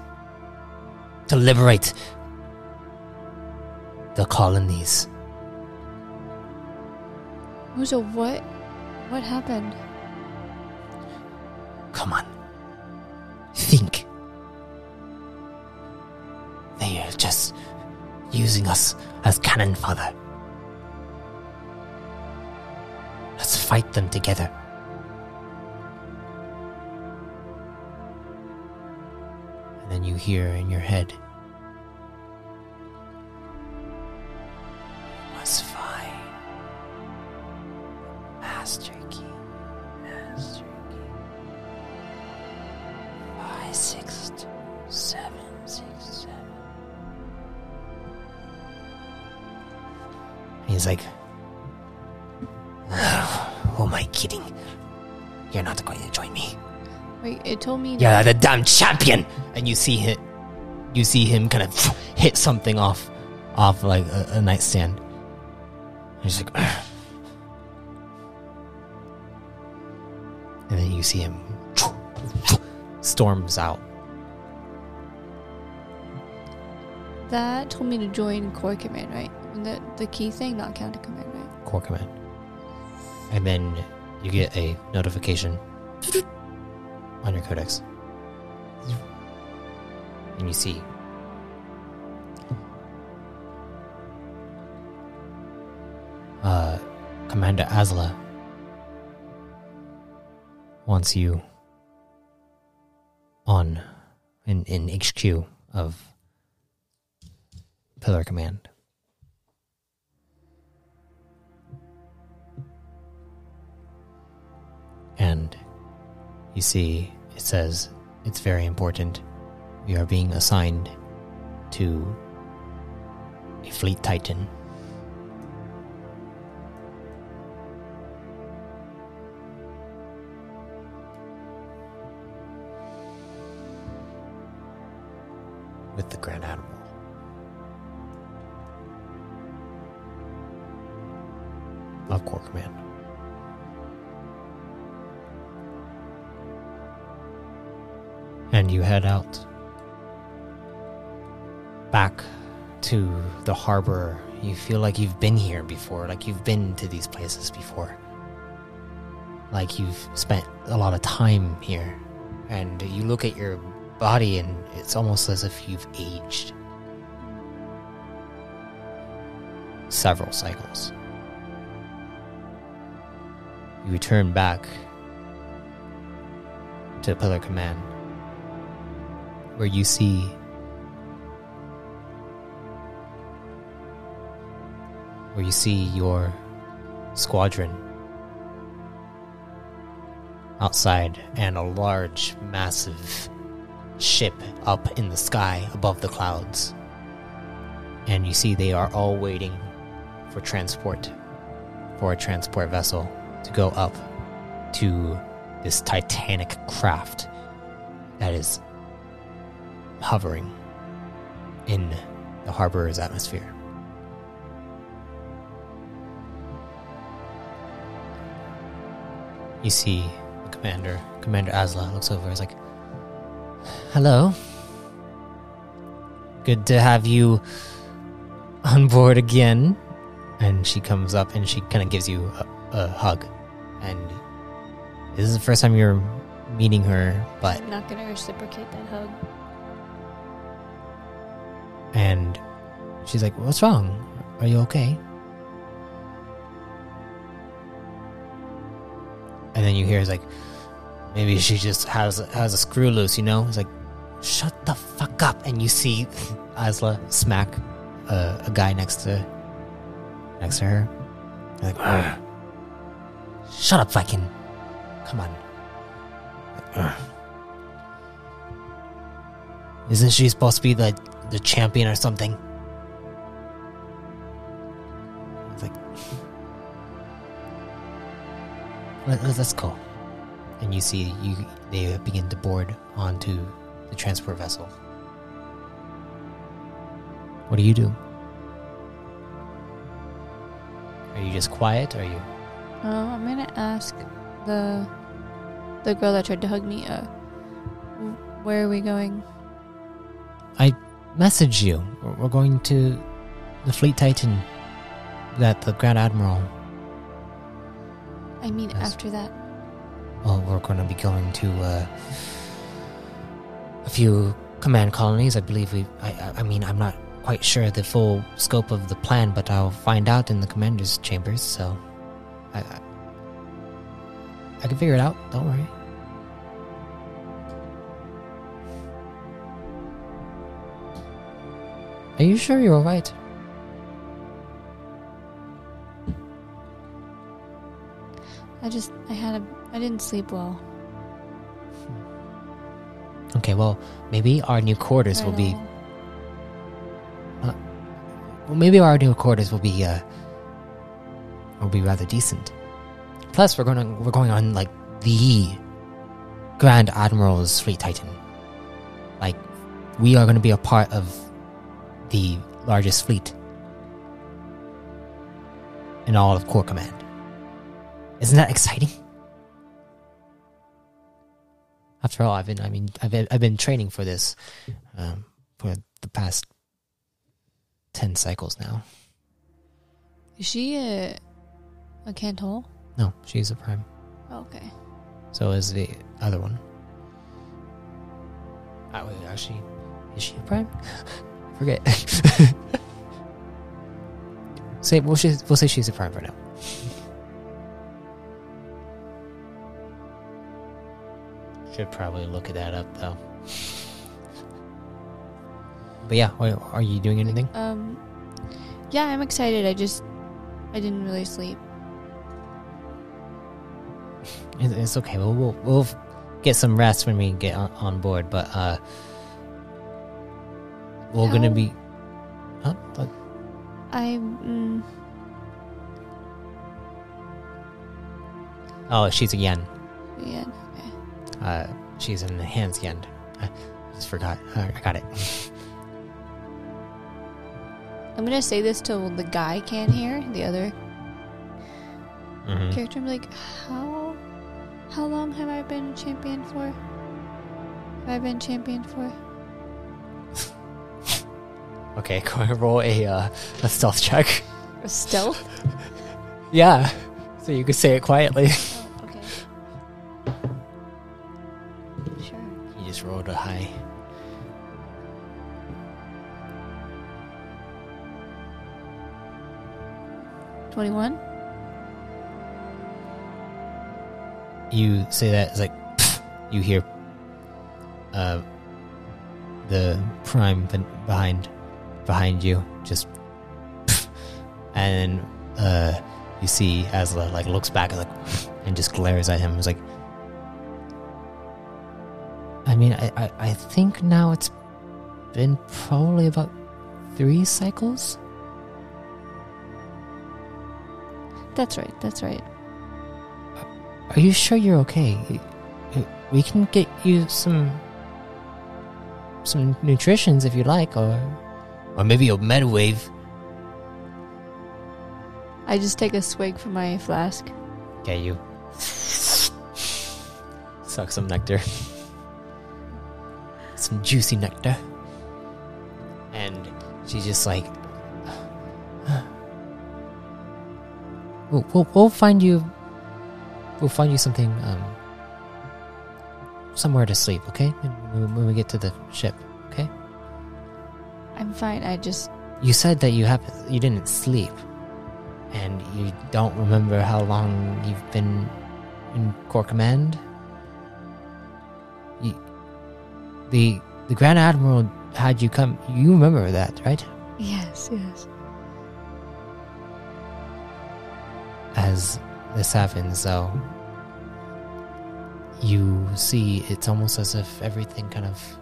To liberate the colonies. Who's a what? What happened? Come on. Think. They are just using us as cannon fodder. Let's fight them together. And then you hear in your head. You're the damn champion. And you see him, you see him kind of hit something off, off like a, a nightstand. He's like, and then you see him storms out. That told me to join Core Command, right? The the key thing, not Counter Command, right? core command. And then you get a notification on your codex. And you see uh, Commander Azla wants you on in, in HQ of Pillar Command. and you see it says it's very important. We are being assigned to a fleet titan. The harbor. You feel like you've been here before, like you've been to these places before. Like you've spent a lot of time here. And you look at your body, and it's almost as if you've aged several cycles. You return back to Pillar Command, where you see where you see your squadron outside and a large, massive ship up in the sky above the clouds. And you see they are all waiting for transport, for a transport vessel to go up to this titanic craft that is hovering in the harbor's atmosphere. You see the commander, Commander Asla, looks over. He's like, "Hello. Good to have you on board again." And she comes up and she kind of gives you a, a hug. And this is the first time you're meeting her, but I'm not gonna reciprocate that hug. and she's like, "What's wrong? Are you okay?" Then you hear it's like, maybe she just has has a screw loose, you know? It's like, shut the fuck up! And you see Asla smack a, a guy next to next to her. You're like, "Ugh. shut up, fucking! Come on. Isn't she supposed to be the the champion or something? Let, let's go. And you see, you they begin to board onto the transport vessel. What do you do? Are you just quiet? Or are you? Um, I'm gonna ask the the girl that tried to hug me. Uh, where are we going? I message you. We're going to the Fleet Titan that the Grand Admiral. I mean, after that. Well, we're going to be going to uh, a few command colonies. I believe we. I, I- mean, I'm not quite sure the full scope of the plan, but I'll find out in the commander's chambers. So, I, I, I can figure it out. Don't worry. Are you sure you're all I just I had a I didn't sleep well. Okay. Well, maybe our new quarters will be. all. Well, maybe our new quarters will be uh will be rather decent. Plus, we're going we're going on like the Grand Admiral's Fleet Titan. Like, we are going to be a part of the largest fleet in all of Core Command. Isn't that exciting? After all, I've been I mean I've been, I've been training for this um, for the past 10 cycles now. Is she a a Cantol? No, she's a prime. Oh, okay. So is the other one. Ah, wait, actually, is she a prime? I forget. say we'll, she, we'll say she's a prime for now. Should probably look at that up though. But yeah, are, are you doing anything? Um, yeah, I'm excited. I just I didn't really sleep. It's, okay. We'll, we'll we'll get some rest when we get on, on board. But uh, we're gonna be. Huh? I mm, Oh, she's a yen. yeah. Uh, she's in the hands yen. I just forgot. I got it. I'm gonna say this till the guy can't hear the other Mhm. character. I'm like, how how long have I been a champion for? have I been champion for? Okay, go and roll a uh, a stealth check. A stealth? Yeah, so you could say it quietly. 21? You say that, it's like, pfft, you hear uh, the prime behind behind you, just, pfft, and uh, you see Asla like looks back and like, and just glares at him. It's like, I mean, I, I, I think now it's been probably about three cycles That's right. That's right. Are you sure you're okay? We can get you some some nutritions if you like, or or maybe a med wave. I just take a swig from my flask. Okay, you suck some nectar, some juicy nectar, and she's just like, we'll, we'll, we'll find you. We'll find you something, um, somewhere to sleep. Okay, when, when we get to the ship. Okay. I'm fine. I just You said that you have you didn't sleep, and you don't remember how long you've been in Core Command. You, the the Grand Admiral had you come. You remember that, right? yes, yes. As this happens, though, you see it's almost as if everything kind of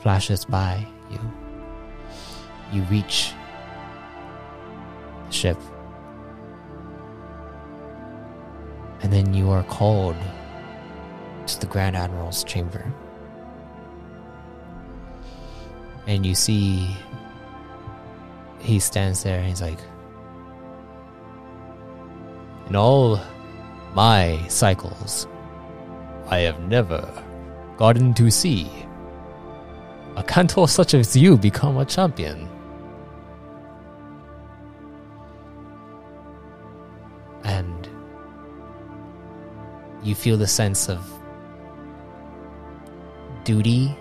flashes by you. You reach the ship, and then you are called to the Grand Admiral's chamber. And you see he stands there and he's like, In all my cycles, I have never gotten to see a Cantol such as you become a champion. And you feel the sense of duty,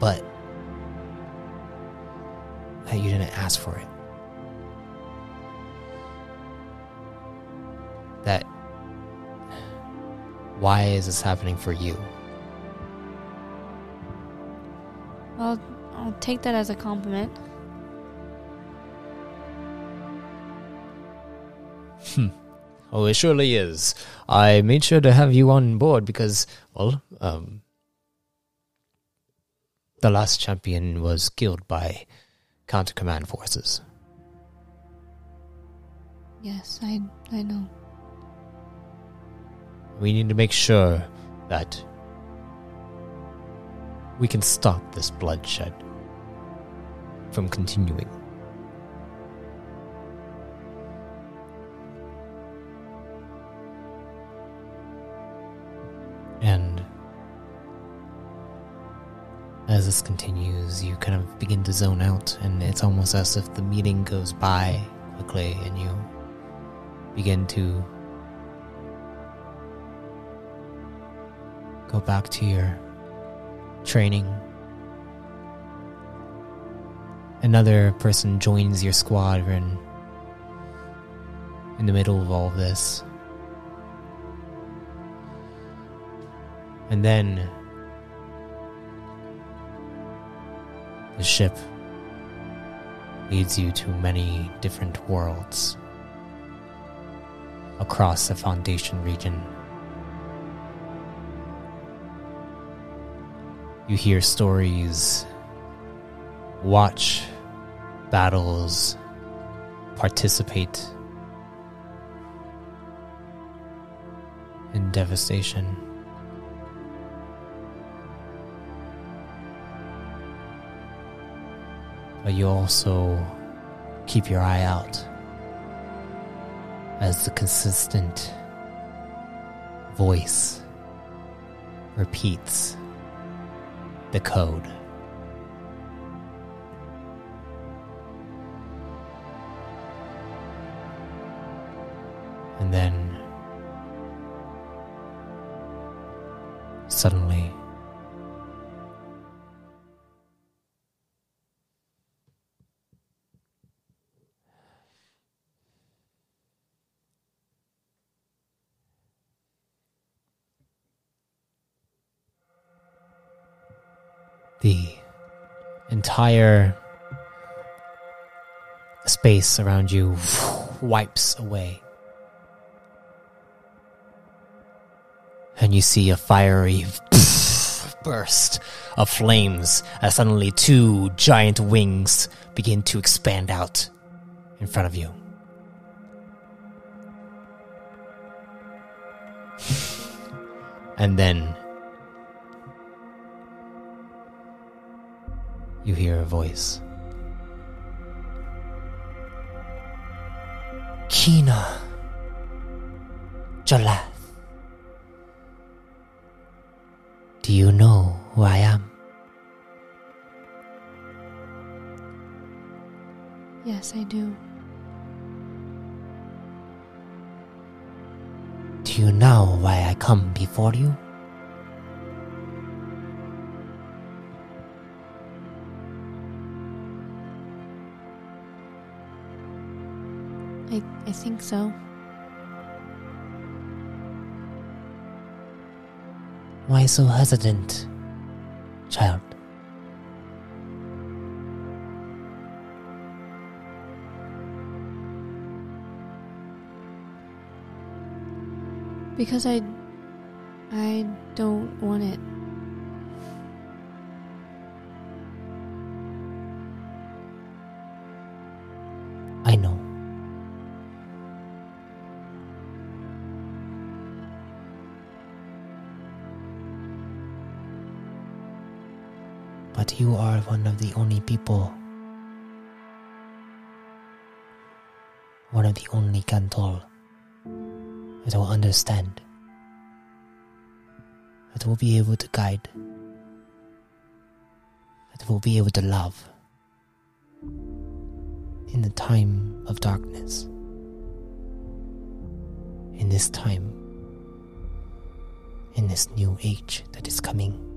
but that you didn't ask for it. Why is this happening for you? Well, I'll take that as a compliment. Hmm. Oh, it surely is. I made sure to have you on board because, well, um, the last champion was killed by counter command forces. Yes, I I know. We need to make sure that we can stop this bloodshed from continuing. And as this continues, you kind of begin to zone out, and it's almost as if the meeting goes by quickly, and you begin to go back to your training. Another person joins your squadron in the middle of all this. And then the ship leads you to many different worlds across the Foundation region. You hear stories, watch battles, participate in devastation. But you also keep your eye out as the consistent voice repeats the code. Entire space around you wipes away. And you see a fiery burst of flames as suddenly two giant wings begin to expand out in front of you. And then you hear a voice. Kinna. Jalath. Do you know who I am? Yes, I do. Do you know why I come before you? I think so. Why so hesitant, child? Because I I don't want it. One of the only people, one of the only Cantol that will understand, that will be able to guide, that will be able to love in the time of darkness. In this time, in this new age that is coming,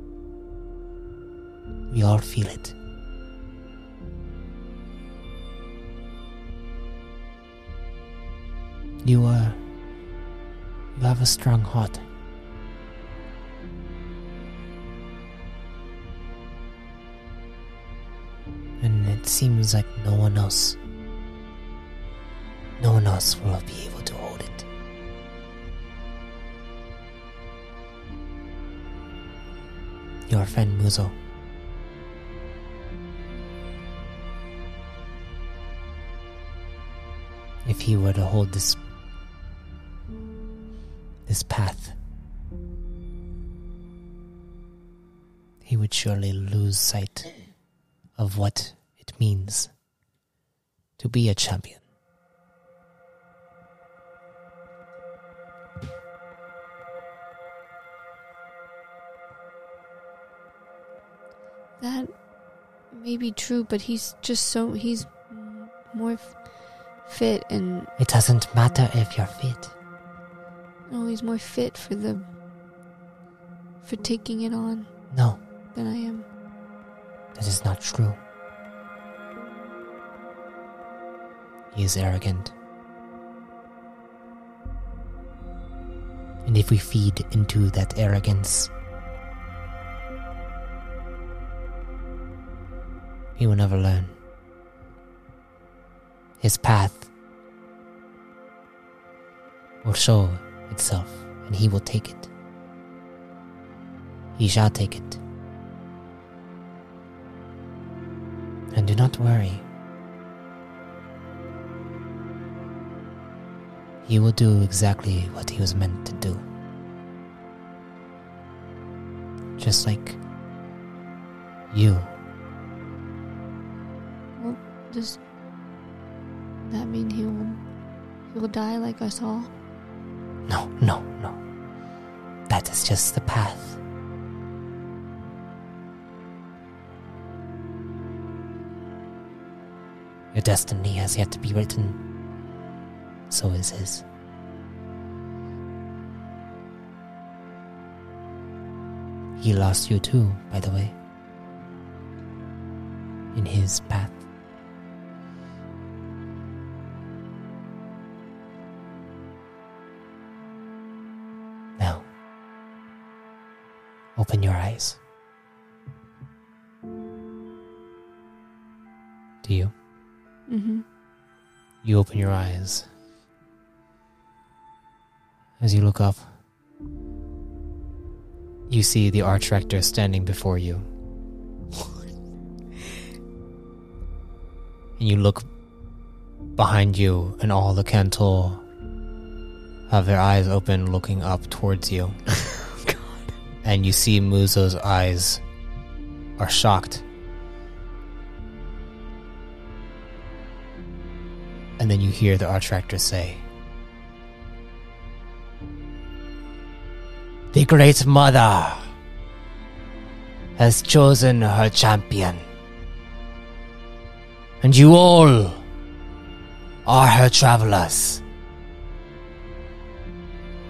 we all feel it. You are. You have a strong heart. And it seems like no one else. No one else will be able to hold it. Your friend Muzzo. If he were to hold this this path, he would surely lose sight of what it means to be a champion. That may be true, but he's just so he's more f- fit and It doesn't matter if you're fit. oh, he's more fit for the for taking it on No, than I am. that is not true. He is arrogant. And if we feed into that arrogance, he will never learn. His path will show itself, and he will take it. He shall take it. And do not worry. He will do exactly what he was meant to do. Just like you. Well, does that mean he will he will die like us all? No, no, no. That is just the path. Your destiny has yet to be written. So is his. He lost you too, by the way, in his path. Open your eyes. Do you? Mm-hmm. You open your eyes. As you look up, you see the arch rector standing before you. and you look behind you, and all the Cantol have their eyes open, looking up towards you. And you see Muzzo's eyes are shocked. And then you hear the Archrector say, The Great Mother has chosen her champion. And you all are her travelers.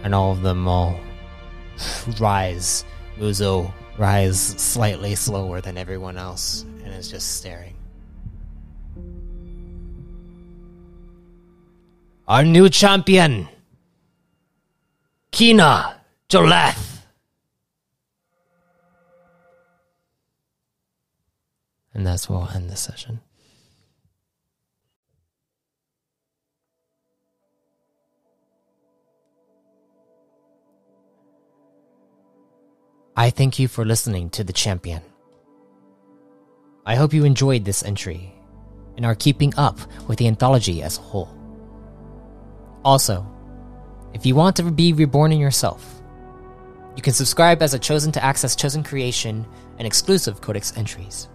And all of them all rise. Muzzo rise slightly slower than everyone else and is just staring. Our new champion, Kinna Jolath. And that's where we'll end the session. I thank you for listening to The Champion. I hope you enjoyed this entry and are keeping up with the anthology as a whole. Also, if you want to be reborn in yourself, you can subscribe as a chosen to access chosen creation and exclusive codex entries.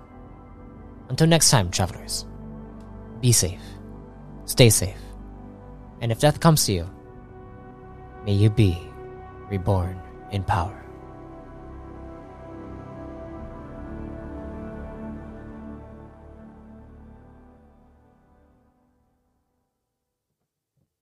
Until next time, travelers, be safe, stay safe, and if death comes to you, may you be reborn in power.